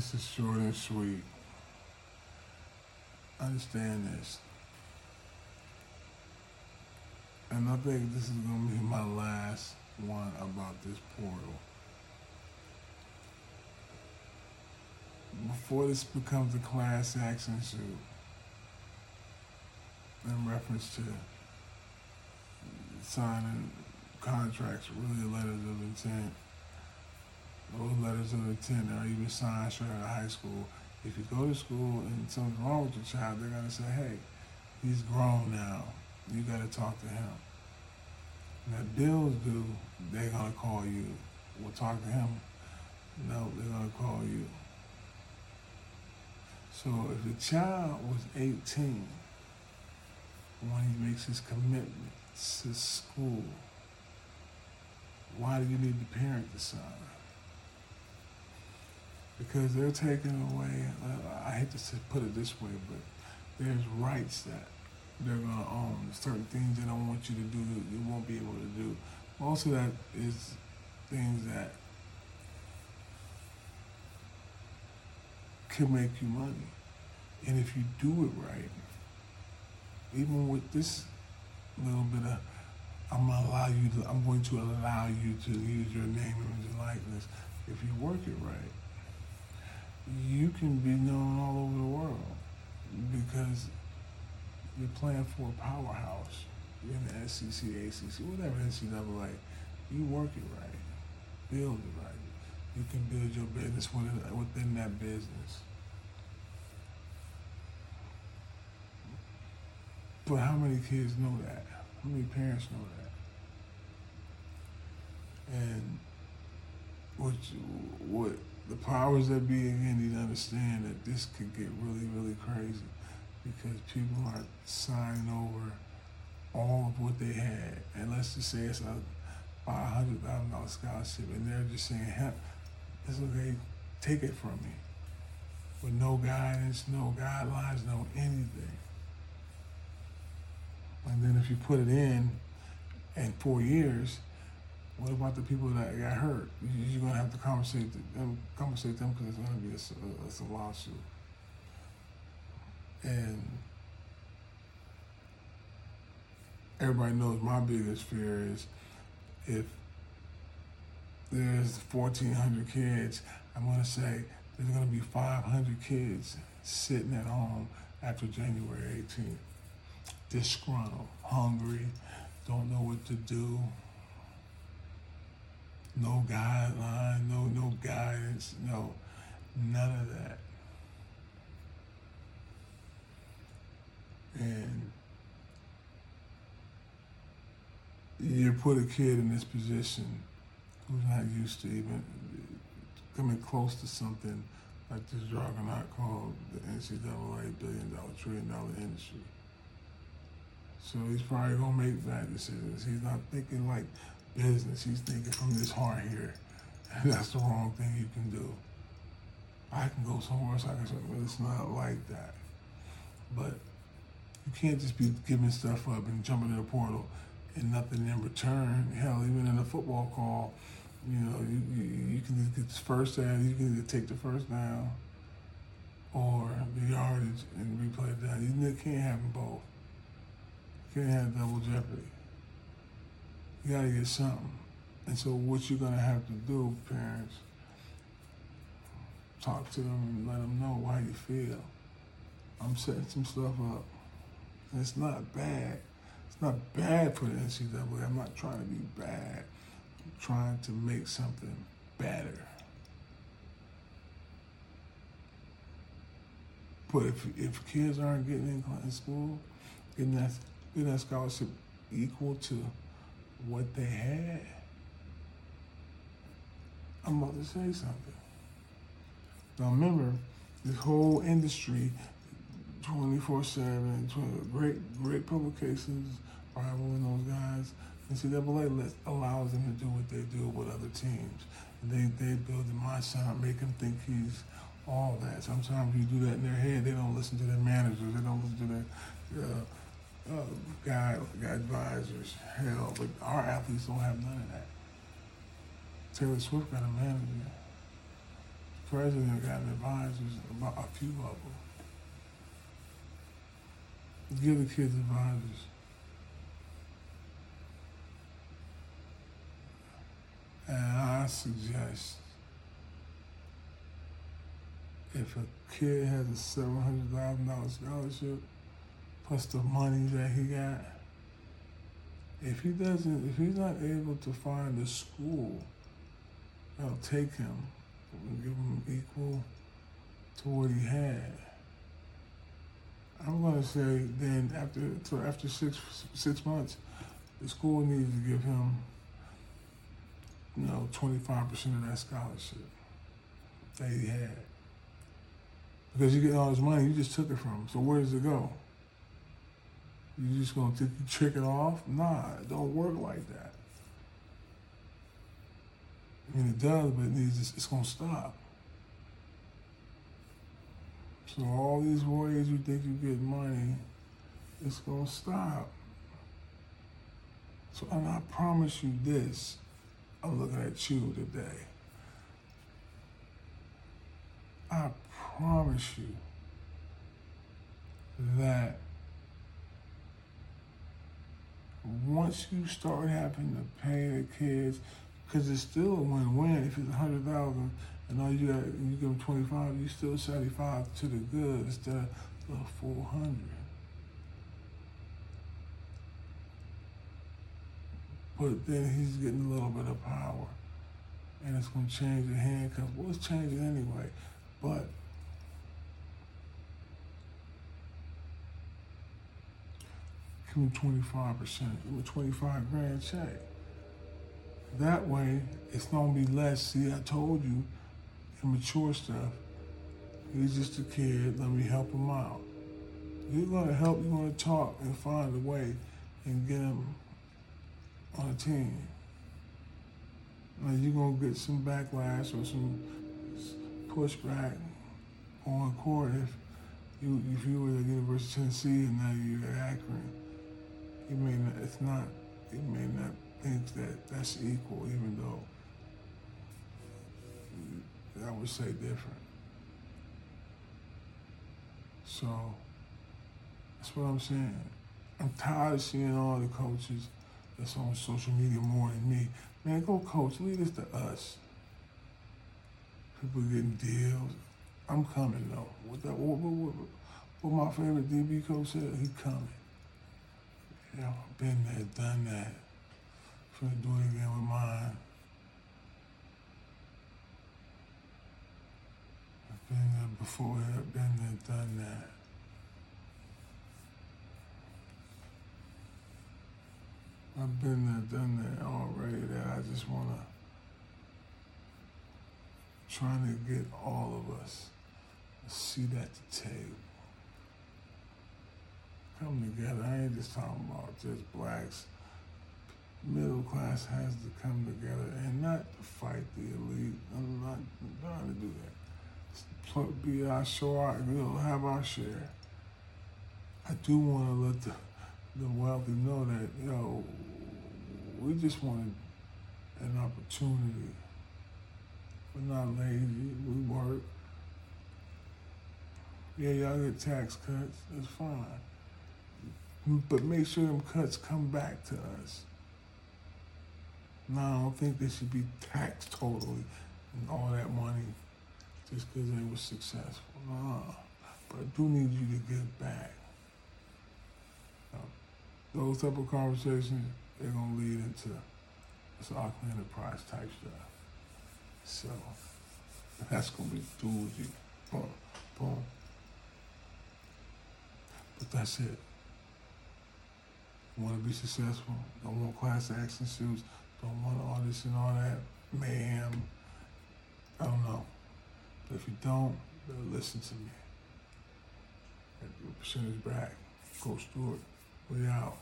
This is short and sweet. Understand this. And I think this is going to be my last one about this portal. Before this becomes a class action suit, in reference to signing contracts, really letters of intent, those letters of intent are even signed straight out of high school. If you go to school and something's wrong with your child, they're gonna say, "Hey, he's grown now. You got to talk to him." Now, bills do. They're gonna call you. We'll talk to him. No, they're gonna call you. So if the child was 18 when he makes his commitment to school, why do you need the parent to sign? Because they're taking away, uh, I hate to put it this way, but there's rights that they're going to own. Certain things they don't want you to do, you won't be able to do. Most of that is things that can make you money. And if you do it right, even with this little bit of, I'm gonna allow you to, I'm going to allow you to use your name, and likeness. If you work it right, you can be known all over the world because you're playing for a powerhouse. In the SEC, ACC, whatever NCAA. You work it right, build it right. You can build your business within, within that business. But how many kids know that? How many parents know that? And what what the powers that be again need to understand that this could get really really crazy because people are signing over all of what they had, and let's just say it's a five hundred thousand dollar scholarship, and they're just saying, "Hey, it's okay, take it from me," with no guidance, no guidelines, no anything. And then if you put it in in four years, what about the people that got hurt? You're gonna have to conversate them, conversate them because it's gonna be a, a lawsuit. And everybody knows my biggest fear is if there's 1,400 kids, I'm gonna say there's gonna be 500 kids sitting at home after January 18th disgruntled, hungry, don't know what to do, no guideline, no no guidance, no none of that. And you put a kid in this position who's not used to even coming close to something like this juggernaut called the NCAA billion dollar, trillion dollar industry. So he's probably gonna make bad decisions. He's not thinking like business. He's thinking from this heart here. And that's the wrong thing you can do. I can go somewhere else. I can say, it's not like that. But you can't just be giving stuff up and jumping in the portal and nothing in return. Hell, even in a football call, you know, you, you, you can get the first down, you can take the first down or the yardage and replay it down. You can't have them both You can't have double jeopardy. You gotta get something. And so what you're gonna have to do, parents, talk to them and let them know how you feel. I'm setting some stuff up. It's not bad. It's not bad for the NCAA. I'm not trying to be bad. I'm trying to make something better. But if, if kids aren't getting in school, getting that be that scholarship equal to what they had? I'm about to say something. Now remember, this whole industry, 24-7, great, great publications, Bible and those guys, NCAA list allows them to do what they do with other teams. They, they build the mindset, make them think he's all that. Sometimes you do that in their head, they don't listen to their managers, they don't listen to their uh, Oh, guy, guy advisors. Hell, but our athletes don't have none of that. Taylor Swift got a manager. president got advisors, about a few of them. Give the kids advisors. And I suggest if a kid has a seven hundred thousand dollar scholarship plus the money that he got, if he doesn't, if he's not able to find a school that'll take him and give him equal to what he had, I'm gonna say then after so after six six months, the school needs to give him, you know, twenty five percent of that scholarship that he had. Because you get all this money, you just took it from him. So where does it go? You just gonna take, trick it off? Nah, it don't work like that. I mean, it does, but it needs. It's gonna stop. So all these ways you think you get money, it's gonna stop. So and I promise you this, I'm looking at you today. I promise you that once you start having to pay the kids, because it's still a win-win. If it's a hundred thousand and all you got, you give them twenty-five, you still seventy-five to the good instead of the four hundred. But then he's getting a little bit of power, and it's going to change the handcuff. Well, it's changing anyway, but give him 25%, give a 25 grand check. That way, it's gonna be less. See, I told you, immature stuff. He's just a kid, let me help him out. You're gonna help, you're gonna talk and find a way and get him on a team. Now you're gonna get some backlash or some pushback on court if you if you were at the University of Tennessee and now you're at Akron he may not, it's not, he may not think that that's equal, even though I would say different. So that's what I'm saying. I'm tired of seeing all the coaches that's on social media more than me. Man, go coach, lead this to us. People getting deals. I'm coming though. What that what, what, what my favorite DB coach said, he coming. Know, been there, done that. Finna do it again with mine. I've been there before, I've been there, done that. I've been there, done that already that I just wanna trying to get all of us a seat at the table come together. I ain't just talking about just blacks. Middle class has to come together and not to fight the elite. I'm not trying to do that. Be our show our, we'll have our share. I do want to let the, the wealthy know that, you know, we just wanted an opportunity. We're not lazy. We work. Yeah, y'all get tax cuts. That's fine. But make sure them cuts come back to us. No, I don't think they should be taxed totally and all that money just because they were successful. But I do need you to give back. those type of conversations, they're going to lead into this Auckland enterprise type stuff. So that's going to be doozy. Boom, boom. But that's it want to be successful, don't want class action suits, don't want all this and all that mayhem. I don't know. But if you don't, then listen to me. Percentage back. Coach Stewart, we out.